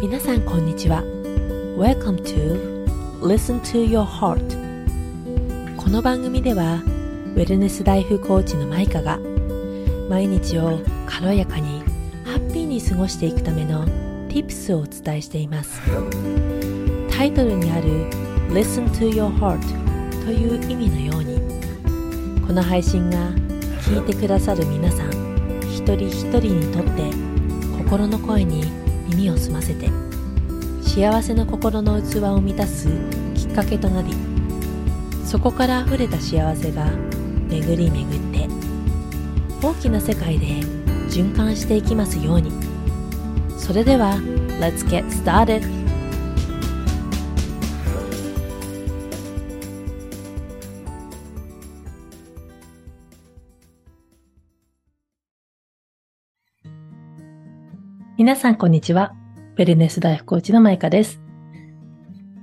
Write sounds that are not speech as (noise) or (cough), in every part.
皆さんこんにちは。Welcome to Listen to Your Heart この番組ではウェルネスライフコーチのマイカが毎日を軽やかにハッピーに過ごしていくための Tips をお伝えしています。タイトルにある Listen to Your Heart という意味のようにこの配信が聞いてくださる皆さん一人一人にとって心の声にを澄ませて幸せの心の器を満たすきっかけとなりそこから溢れた幸せが巡り巡って大きな世界で循環していきますようにそれでは Let's get started! 皆さんこんにちは。ベルネスライフコーチのマイカです。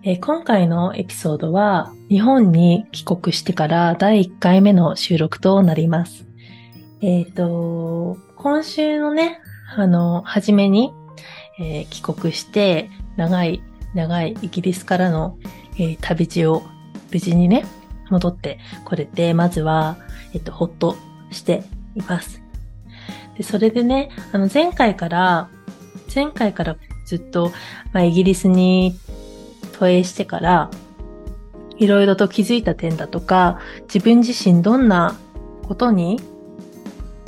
え、今回のエピソードは日本に帰国してから第1回目の収録となります。えっ、ー、と、今週のね、あの、初めに、えー、帰国して長い、長いイギリスからの、え旅路を無事にね、戻ってこれて、まずは、えっ、と、ほっとしています。で、それでね、あの、前回から前回からずっと、まあ、イギリスに投影してから、いろいろと気づいた点だとか、自分自身どんなことに、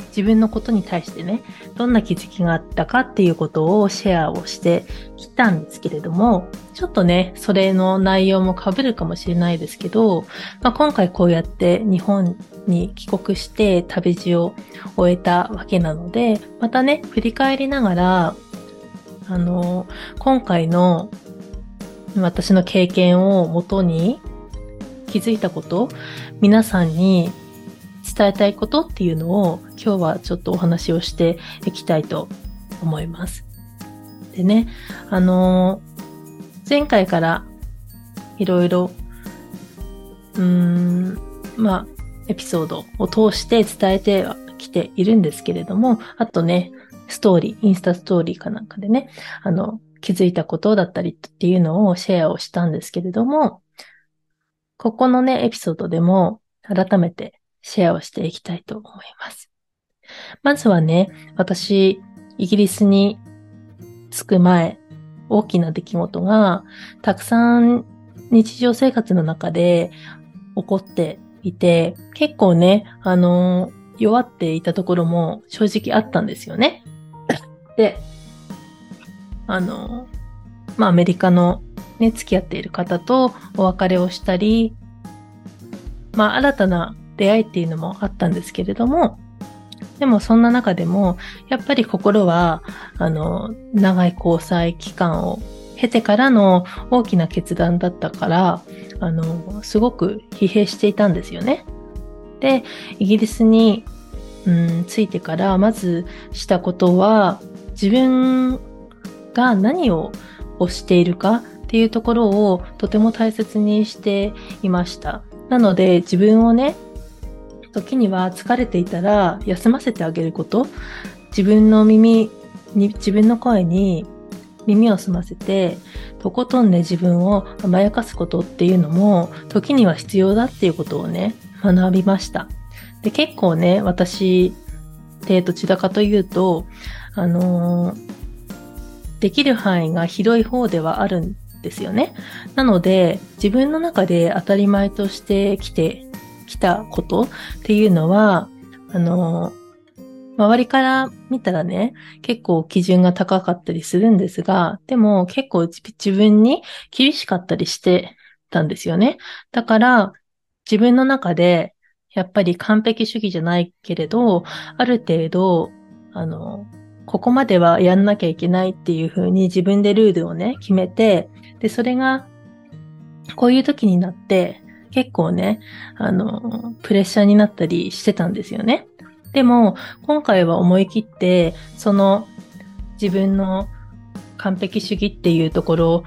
自分のことに対してね、どんな気づきがあったかっていうことをシェアをしてきたんですけれども、ちょっとね、それの内容も被るかもしれないですけど、まあ、今回こうやって日本に帰国して旅路を終えたわけなので、またね、振り返りながら、あの、今回の私の経験をもとに気づいたこと、皆さんに伝えたいことっていうのを今日はちょっとお話をしていきたいと思います。でね、あの、前回からいろいろ、うーん、まあ、エピソードを通して伝えてきているんですけれども、あとね、ストーリー、インスタストーリーかなんかでね、あの、気づいたことだったりっていうのをシェアをしたんですけれども、ここのね、エピソードでも改めてシェアをしていきたいと思います。まずはね、私、イギリスに着く前、大きな出来事がたくさん日常生活の中で起こっていて、結構ね、あの、弱っていたところも正直あったんですよね。で、あの、まあ、アメリカのね、付き合っている方とお別れをしたり、まあ、新たな出会いっていうのもあったんですけれども、でもそんな中でも、やっぱり心は、あの、長い交際期間を経てからの大きな決断だったから、あの、すごく疲弊していたんですよね。で、イギリスに、うん、ついてから、まずしたことは、自分が何を推しているかっていうところをとても大切にしていました。なので自分をね、時には疲れていたら休ませてあげること、自分の耳に、自分の声に耳を澄ませて、とことんね自分を甘やかすことっていうのも時には必要だっていうことをね、学びました。で、結構ね、私えってどちらかというと、あのー、できる範囲が広い方ではあるんですよね。なので、自分の中で当たり前としてきてきたことっていうのは、あのー、周りから見たらね、結構基準が高かったりするんですが、でも結構自分に厳しかったりしてたんですよね。だから、自分の中で、やっぱり完璧主義じゃないけれど、ある程度、あの、ここまではやんなきゃいけないっていう風に自分でルールをね、決めて、で、それが、こういう時になって、結構ね、あの、プレッシャーになったりしてたんですよね。でも、今回は思い切って、その自分の完璧主義っていうところを、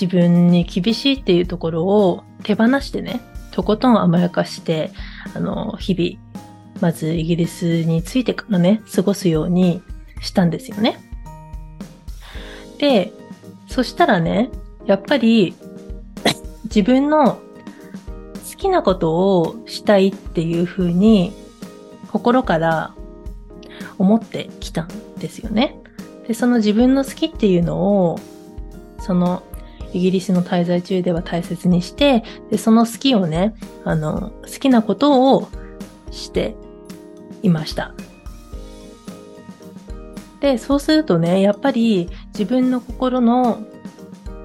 自分に厳しいっていうところを手放してね、とことん甘やかして、あの、日々、まずイギリスについてからね、過ごすようにしたんですよね。で、そしたらね、やっぱり (coughs) 自分の好きなことをしたいっていうふうに心から思ってきたんですよね。で、その自分の好きっていうのを、そのイギリスの滞在中では大切にして、で、その好きをね、あの、好きなことをしていました。で、そうするとね、やっぱり自分の心の、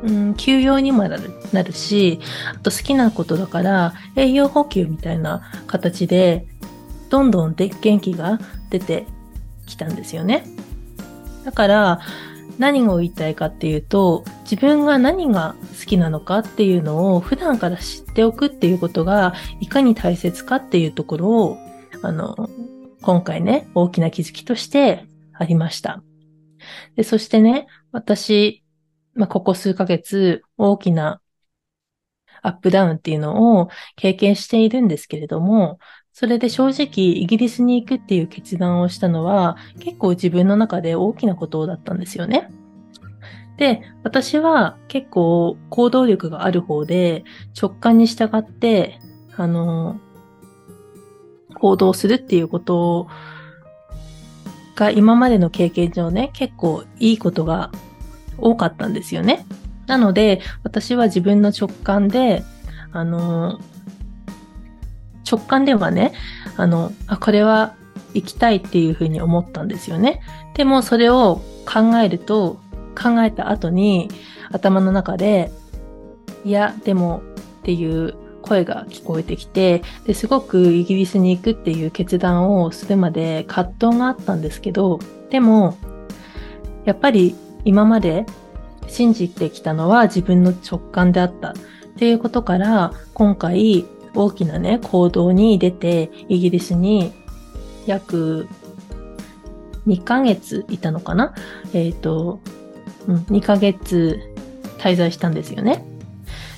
うん、休養にもなるなるし、あと好きなことだから栄養補給みたいな形で、どんどんで元気が出てきたんですよね。だから、何を言いたいかっていうと、自分が何が好きなのかっていうのを普段から知っておくっていうことが、いかに大切かっていうところを、あの、今回ね、大きな気づきとしてありました。で、そしてね、私、まあ、ここ数ヶ月、大きなアップダウンっていうのを経験しているんですけれども、それで正直イギリスに行くっていう決断をしたのは結構自分の中で大きなことだったんですよね。で、私は結構行動力がある方で直感に従って、あの、行動するっていうことをが今までの経験上ね、結構いいことが多かったんですよね。なので、私は自分の直感で、あの、直感ではね、あの、あ、これは行きたいっていうふうに思ったんですよね。でもそれを考えると、考えた後に頭の中で、いや、でもっていう声が聞こえてきて、ですごくイギリスに行くっていう決断をするまで葛藤があったんですけど、でも、やっぱり今まで信じてきたのは自分の直感であったっていうことから、今回大きなね、行動に出て、イギリスに約2ヶ月いたのかな？えっ、ー、と、うん、2ヶ月滞在したんですよね。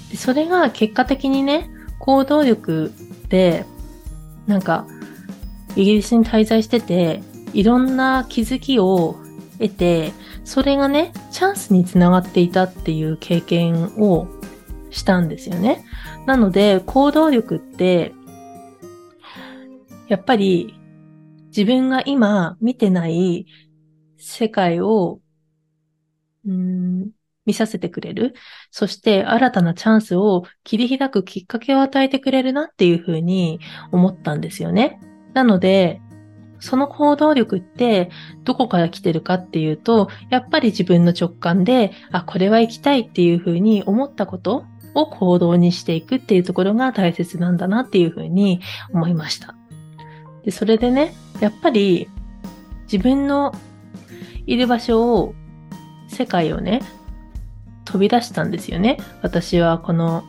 でそれが結果的にね、行動力で、なんか、イギリスに滞在してて、いろんな気づきを得て、それがね、チャンスにつながっていたっていう経験をしたんですよね。なので、行動力って、やっぱり自分が今見てない世界を、うん、見させてくれる。そして新たなチャンスを切り開くきっかけを与えてくれるなっていうふうに思ったんですよね。なので、その行動力ってどこから来てるかっていうと、やっぱり自分の直感で、あ、これは行きたいっていうふうに思ったことを行動にしていくっていうところが大切なんだなっていうふうに思いました。で、それでね、やっぱり自分のいる場所を、世界をね、飛び出したんですよね。私はこの、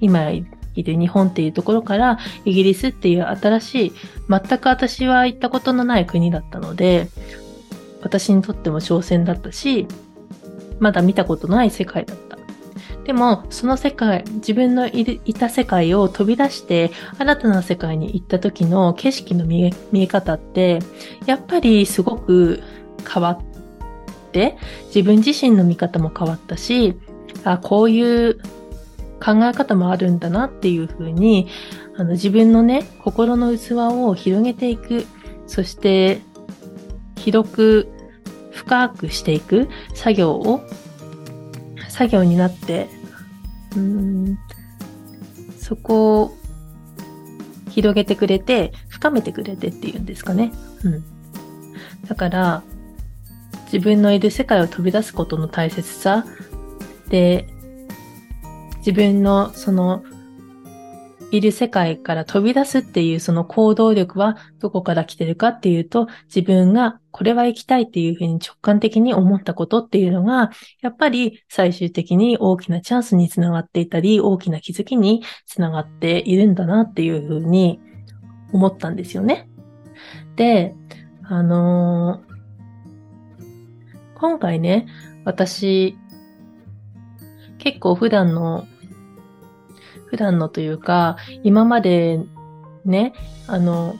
今いる日本っていうところから、イギリスっていう新しい、全く私は行ったことのない国だったので、私にとっても挑戦だったし、まだ見たことない世界だった。でも、その世界、自分のいた世界を飛び出して、新たな世界に行った時の景色の見え見え方って、やっぱりすごく変わっ、自分自身の見方も変わったし、あ、こういう考え方もあるんだなっていうふうに、あの自分のね、心の器を広げていく、そして広く深くしていく作業を、作業になって、うん、そこを広げてくれて、深めてくれてっていうんですかね。うん。だから、自分のいる世界を飛び出すことの大切さで、自分のそのいる世界から飛び出すっていうその行動力はどこから来てるかっていうと、自分がこれは行きたいっていうふうに直感的に思ったことっていうのが、やっぱり最終的に大きなチャンスにつながっていたり、大きな気づきにつながっているんだなっていうふうに思ったんですよね。で、あのー今回ね、私、結構普段の、普段のというか、今までね、あの、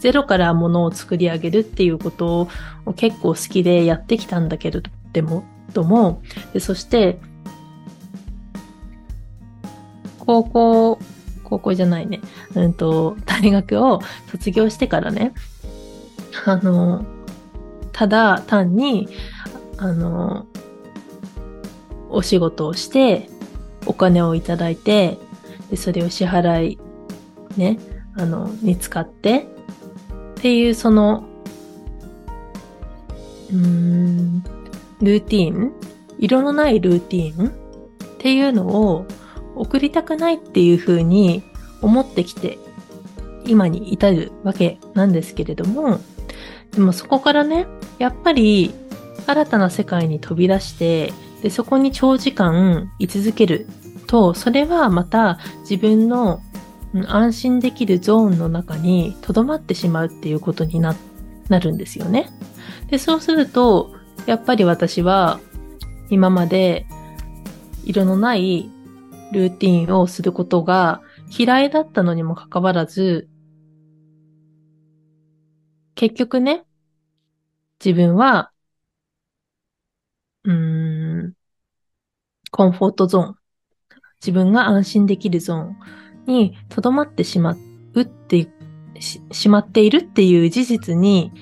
ゼロからものを作り上げるっていうことを結構好きでやってきたんだけれど、でも、ども、でそして、高校、高校じゃないね。うんと、大学を卒業してからね、あの、ただ単に、あの、お仕事をして、お金をいただいて、で、それを支払い、ね、あの、に使って、っていうその、うーん、ルーティン色のないルーティンっていうのを送りたくないっていうふうに思ってきて、今に至るわけなんですけれども、でもそこからね、やっぱり新たな世界に飛び出して、で、そこに長時間居続けると、それはまた自分の安心できるゾーンの中に留まってしまうっていうことにな、なるんですよね。で、そうすると、やっぱり私は今まで色のないルーティンをすることが嫌いだったのにもかかわらず、結局ね、自分は、うーん、コンフォートゾーン、自分が安心できるゾーンに留まってしまうってし、しまっているっていう事実に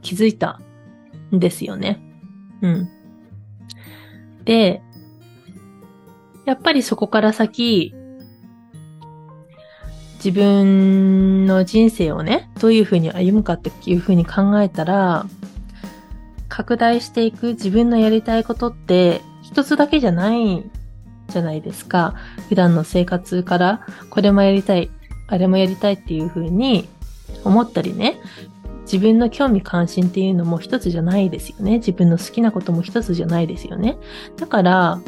気づいたんですよね。うん。で、やっぱりそこから先、自分の人生をね、どういうふうに歩むかっていうふうに考えたら、拡大していく自分のやりたいことって一つだけじゃないじゃないですか。普段の生活からこれもやりたい、あれもやりたいっていうふうに思ったりね。自分の興味関心っていうのも一つじゃないですよね。自分の好きなことも一つじゃないですよね。だから、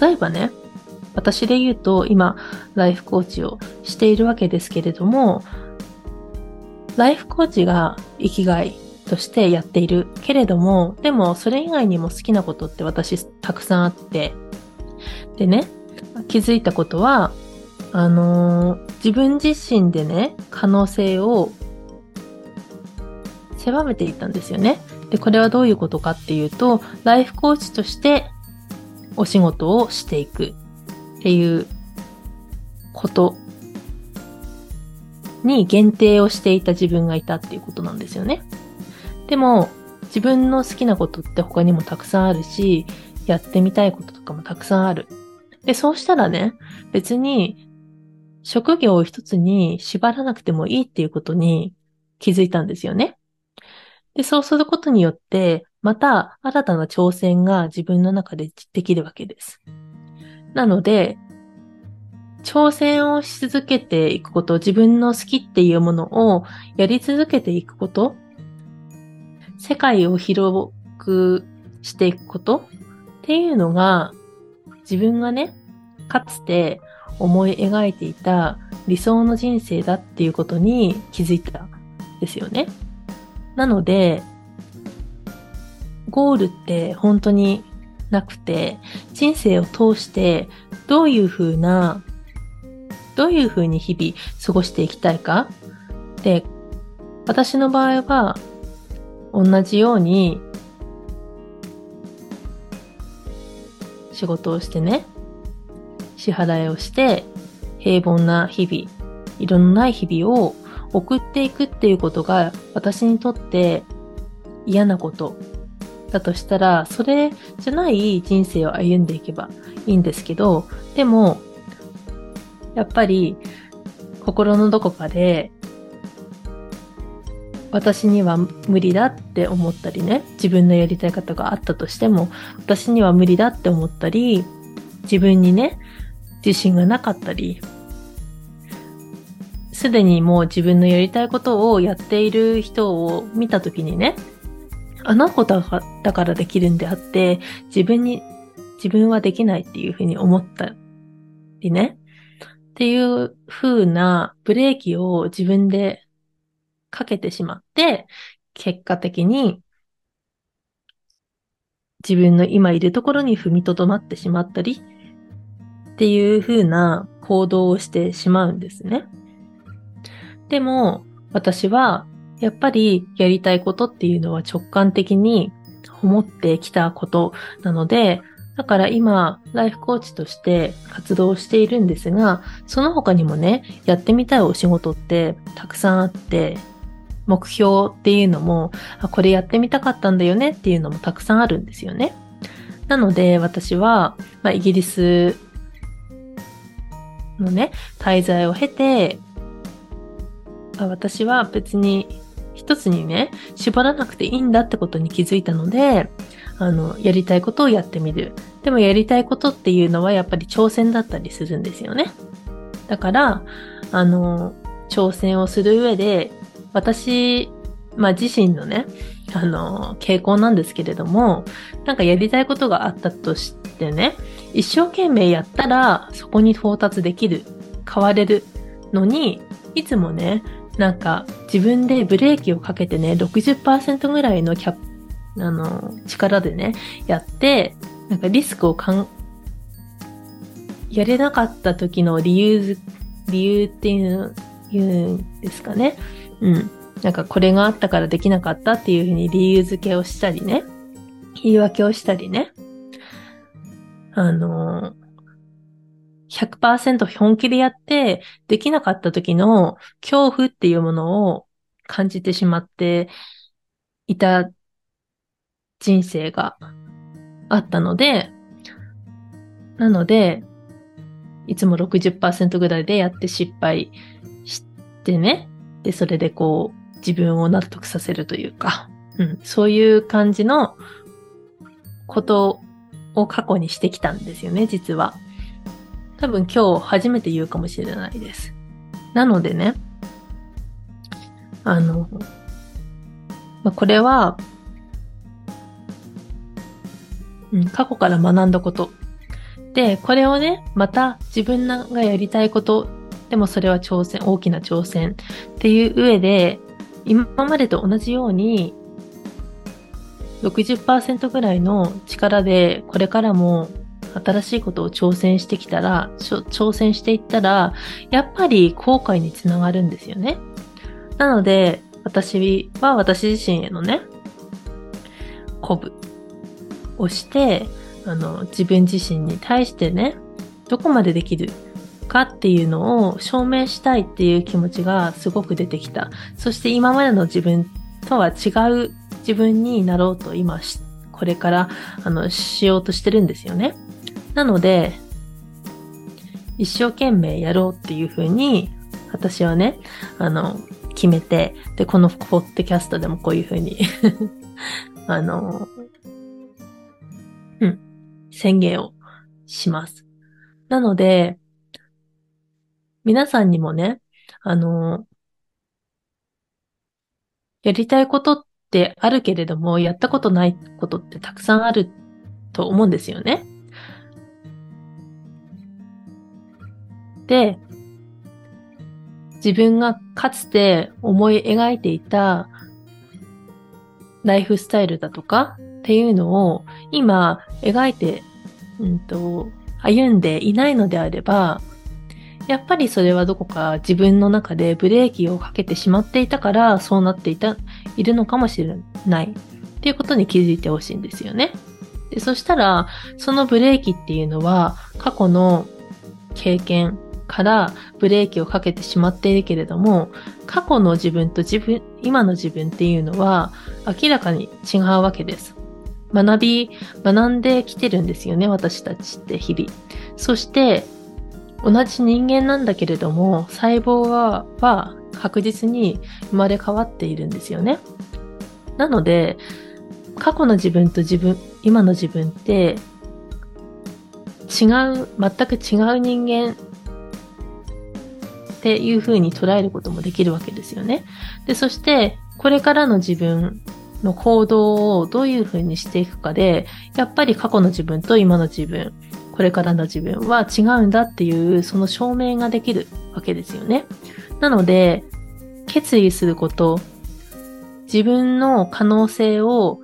例えばね、私で言うと今、ライフコーチをしているわけですけれども、ライフコーチが生きがいとしてやっているけれども、でもそれ以外にも好きなことって私たくさんあって、でね、気づいたことは、あのー、自分自身でね、可能性を狭めていったんですよね。で、これはどういうことかっていうと、ライフコーチとしてお仕事をしていくっていうことに限定をしていた自分がいたっていうことなんですよね。でも、自分の好きなことって他にもたくさんあるし、やってみたいこととかもたくさんある。で、そうしたらね、別に職業を一つに縛らなくてもいいっていうことに気づいたんですよね。で、そうすることによって、また新たな挑戦が自分の中でできるわけです。なので、挑戦をし続けていくこと、自分の好きっていうものをやり続けていくこと、世界を広くしていくこと？っていうのが、自分がね、かつて思い描いていた理想の人生だっていうことに気づいたんですよね。なので、ゴールって本当になくて、人生を通してどういう風な、どういう風に日々過ごしていきたいか？で、私の場合は同じように仕事をしてね、支払いをして、平凡な日々、色のない日々を送っていくっていうことが私にとって嫌なことだとしたら、それじゃない人生を歩んでいけばいいんですけど、でも、やっぱり心のどこかで私には無理だって思ったりね、自分のやりたいことがあったとしても、私には無理だって思ったり、自分にね、自信がなかったり、すでにもう自分のやりたいことをやっている人を見たときにね、あの子だからできるんであって、自分に、自分はできないっていうふうに思ったりね、っていう風なブレーキを自分でかけてしまって、結果的に自分の今いるところに踏みとどまってしまったりっていう風な行動をしてしまうんですね。でも私はやっぱりやりたいことっていうのは直感的に思ってきたことなので、だから今、ライフコーチとして活動しているんですが、その他にもね、やってみたいお仕事ってたくさんあって、目標っていうのも、これやってみたかったんだよねっていうのもたくさんあるんですよね。なので私は、まあ、イギリスのね、滞在を経て、私は別に一つにね、絞らなくていいんだってことに気づいたので、あの、やりたいことをやってみる。でもやりたいことっていうのはやっぱり挑戦だったりするんですよね。だから、あの、挑戦をする上で、私、まあ自身のね、あの、傾向なんですけれども、なんかやりたいことがあったとしてね、一生懸命やったらそこに到達できる、変われるのに、いつもね、なんか自分でブレーキをかけてね、60%ぐらいのキャあの、力でね、やって、なんかリスクをかん、やれなかった時の理由、理由っていう、言うんですかね。うん。なんかこれがあったからできなかったっていうふうに理由付けをしたりね。言い訳をしたりね。あの100%本気でやって、できなかった時の恐怖っていうものを感じてしまっていた人生があったので、なので、いつも60%ぐらいでやって失敗してね。で、それでこう、自分を納得させるというか、うん、そういう感じのことを過去にしてきたんですよね、実は。多分今日初めて言うかもしれないです。なのでね、あの、まあ、これは、うん、過去から学んだこと。で、これをね、また自分がやりたいこと、でもそれは挑戦、大きな挑戦っていう上で、今までと同じように、60%ぐらいの力で、これからも新しいことを挑戦してきたら、挑戦していったら、やっぱり後悔につながるんですよね。なので、私は私自身へのね、鼓舞をして、あの、自分自身に対してね、どこまでできるかっていうのを証明したいっていう気持ちがすごく出てきた。そして今までの自分とは違う自分になろうと今これからあのしようとしてるんですよね。なので、一生懸命やろうっていうふうに私はね、あの、決めて、で、このポッドキャストでもこういうふうに (laughs) あの、うん、宣言をします。なので、皆さんにもね、あの、やりたいことってあるけれども、やったことないことってたくさんあると思うんですよね。で、自分がかつて思い描いていたライフスタイルだとかっていうのを今描いて、うんと、歩んでいないのであれば、やっぱりそれはどこか自分の中でブレーキをかけてしまっていたからそうなっていた、いるのかもしれないっていうことに気づいてほしいんですよね。でそしたら、そのブレーキっていうのは過去の経験からブレーキをかけてしまっているけれども、過去の自分と自分、今の自分っていうのは明らかに違うわけです。学び、学んできてるんですよね、私たちって日々。そして、同じ人間なんだけれども、細胞は、は確実に生まれ変わっているんですよね。なので、過去の自分と自分、今の自分って、違う、全く違う人間っていう風に捉えることもできるわけですよね。で、そして、これからの自分の行動をどういう風にしていくかで、やっぱり過去の自分と今の自分、これからの自分は違うんだっていう、その証明ができるわけですよね。なので、決意すること、自分の可能性を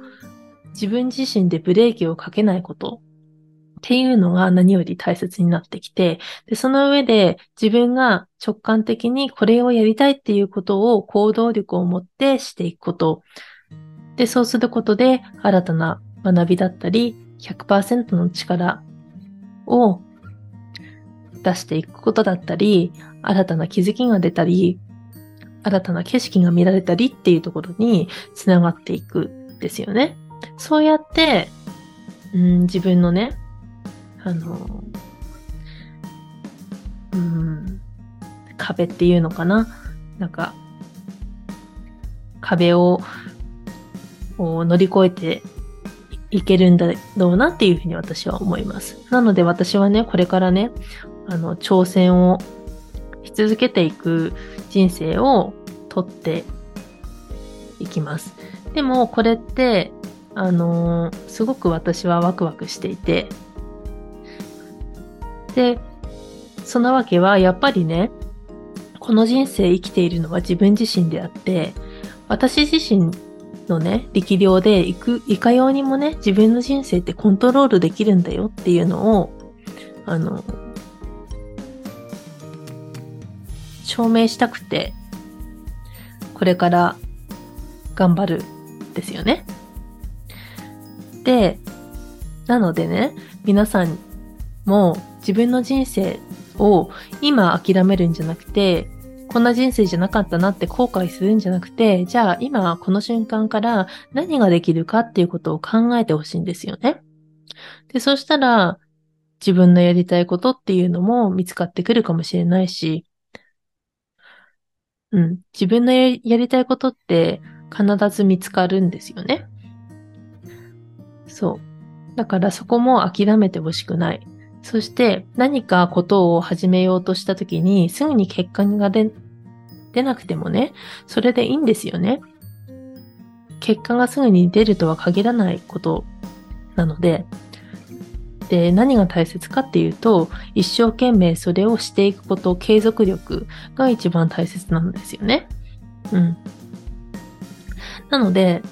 自分自身でブレーキをかけないことっていうのが何より大切になってきて、で、その上で自分が直感的にこれをやりたいっていうことを行動力を持ってしていくことで、そうすることで新たな学びだったり、100%の力を出していくことだったり、新たな気づきが出たり、新たな景色が見られたりっていうところにつながっていくんですよね。そうやって、うん、自分のね、あの、うん、壁っていうのかな。なんか、壁を乗り越えていけるんだろうなっていうふうに私は思います。なので私はね、これからね、あの、挑戦をし続けていく人生をとっていきます。でも、これって、あのー、すごく私はワクワクしていて、で、そのわけは、やっぱりね、この人生生きているのは自分自身であって、私自身のね、力量でいく、いかようにもね、自分の人生ってコントロールできるんだよっていうのを、あの、証明したくて、これから頑張るですよね。で、なのでね、皆さんも自分の人生を今諦めるんじゃなくて、こんな人生じゃなかったなって後悔するんじゃなくて、じゃあ今この瞬間から何ができるかっていうことを考えてほしいんですよね。で、そしたら自分のやりたいことっていうのも見つかってくるかもしれないし、うん。自分のやりたいことって必ず見つかるんですよね。そう。だからそこも諦めてほしくない。そして何かことを始めようとした時にすぐに結果が出出なくてもね、それでいいんですよね。結果がすぐに出るとは限らないことなので、で、何が大切かっていうと、一生懸命それをしていくこと、継続力が一番大切なんですよね。うん。なので、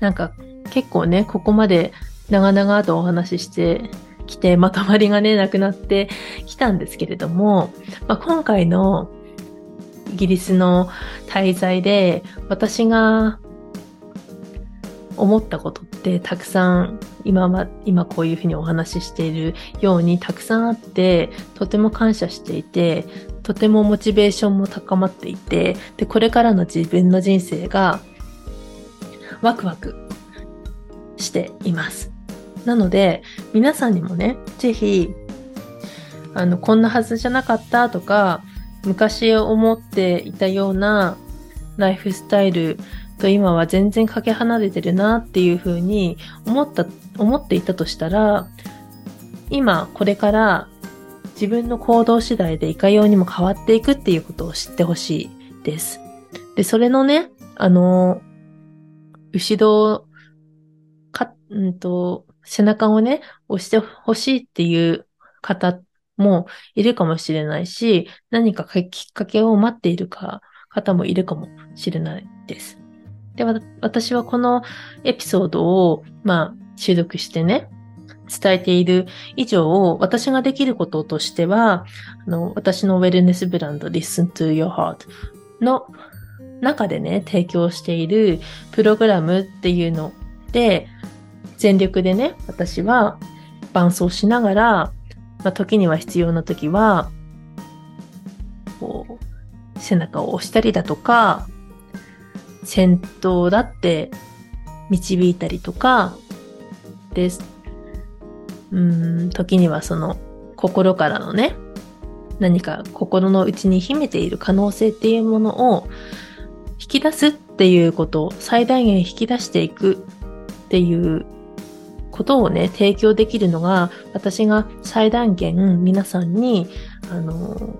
なんか結構ね、ここまで長々とお話ししてきて、まとまりがね、なくなってきたんですけれども、まあ、今回のイギリスの滞在で、私が思ったことってたくさん今は、今こういうふうにお話ししているようにたくさんあって、とても感謝していて、とてもモチベーションも高まっていて、で、これからの自分の人生がワクワクしています。なので、皆さんにもね、ぜひ、あの、こんなはずじゃなかったとか、昔思っていたようなライフスタイルと今は全然かけ離れてるなっていうふうに思った、思っていたとしたら、今これから自分の行動次第でいかようにも変わっていくっていうことを知ってほしいです。で、それのね、あの、後ろ、か、うんと、背中をね、押してほしいっていう方もいるかもしれないし、何かきっかけを待っているか方もいるかもしれないです。で、私はこのエピソードを、まあ、収録してね、伝えている以上、私ができることとしては、あの、私のウェルネスブランド Listen to Your Heart の中でね、提供しているプログラムっていうので、全力でね、私は伴奏しながら、まあ、時には必要な時は、こう、背中を押したりだとか、先頭だって導いたりとか、です。うん、時にはその心からのね、何か心の内に秘めている可能性っていうものを引き出すっていうことを最大限引き出していくっていうことをね、提供できるのが私が最大限皆さんに、あの、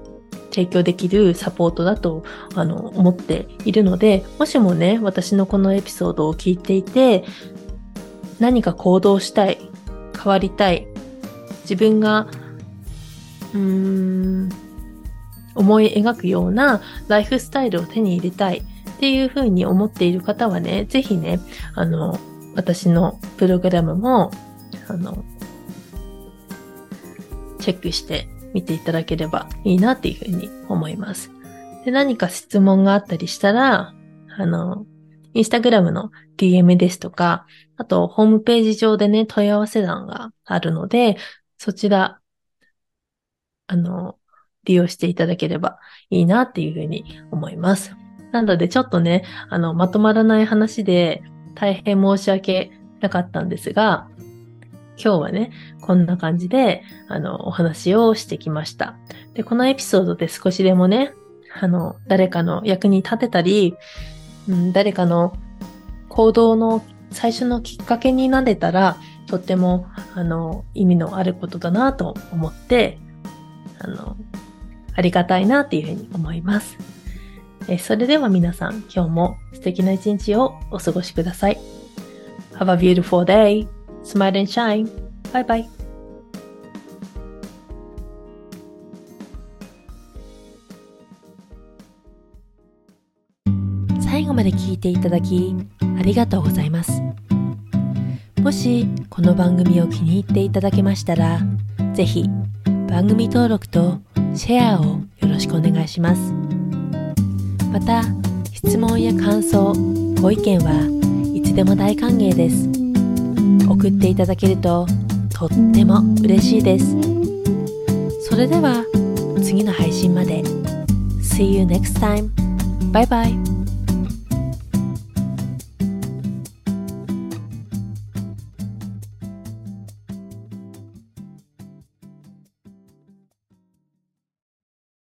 提供できるサポートだとあの思っているので、もしもね、私のこのエピソードを聞いていて、何か行動したい、変わりたい、自分が、うーん、思い描くようなライフスタイルを手に入れたいっていうふうに思っている方はね、ぜひね、あの、私のプログラムも、あの、チェックして見ていただければいいなっていうふうに思います。で、何か質問があったりしたら、あの、インスタグラムの DM ですとか、あとホームページ上でね、問い合わせ欄があるので、そちら、あの、利用していただければいいなっていうふうに思います。なのでちょっとね、あの、まとまらない話で大変申し訳なかったんですが、今日はね、こんな感じで、あの、お話をしてきました。で、このエピソードで少しでもね、あの、誰かの役に立てたり、うん、誰かの行動の最初のきっかけになれたら、とっても、あの、意味のあることだなと思って、あの、ありがたいなっていうふうに思います。えそれでは皆さん、今日も素敵な一日をお過ごしください。Have a beautiful day. Smile and shine. Bye bye. 最後まで聞いていただきありがとうございます。もしこの番組を気に入っていただけましたら、ぜひ番組登録とシェアをよろしくお願いします。また、質問や感想、ご意見はいつでも大歓迎です。送っていただけるととっても嬉しいです。それでは次の配信まで。See you next time. Bye bye.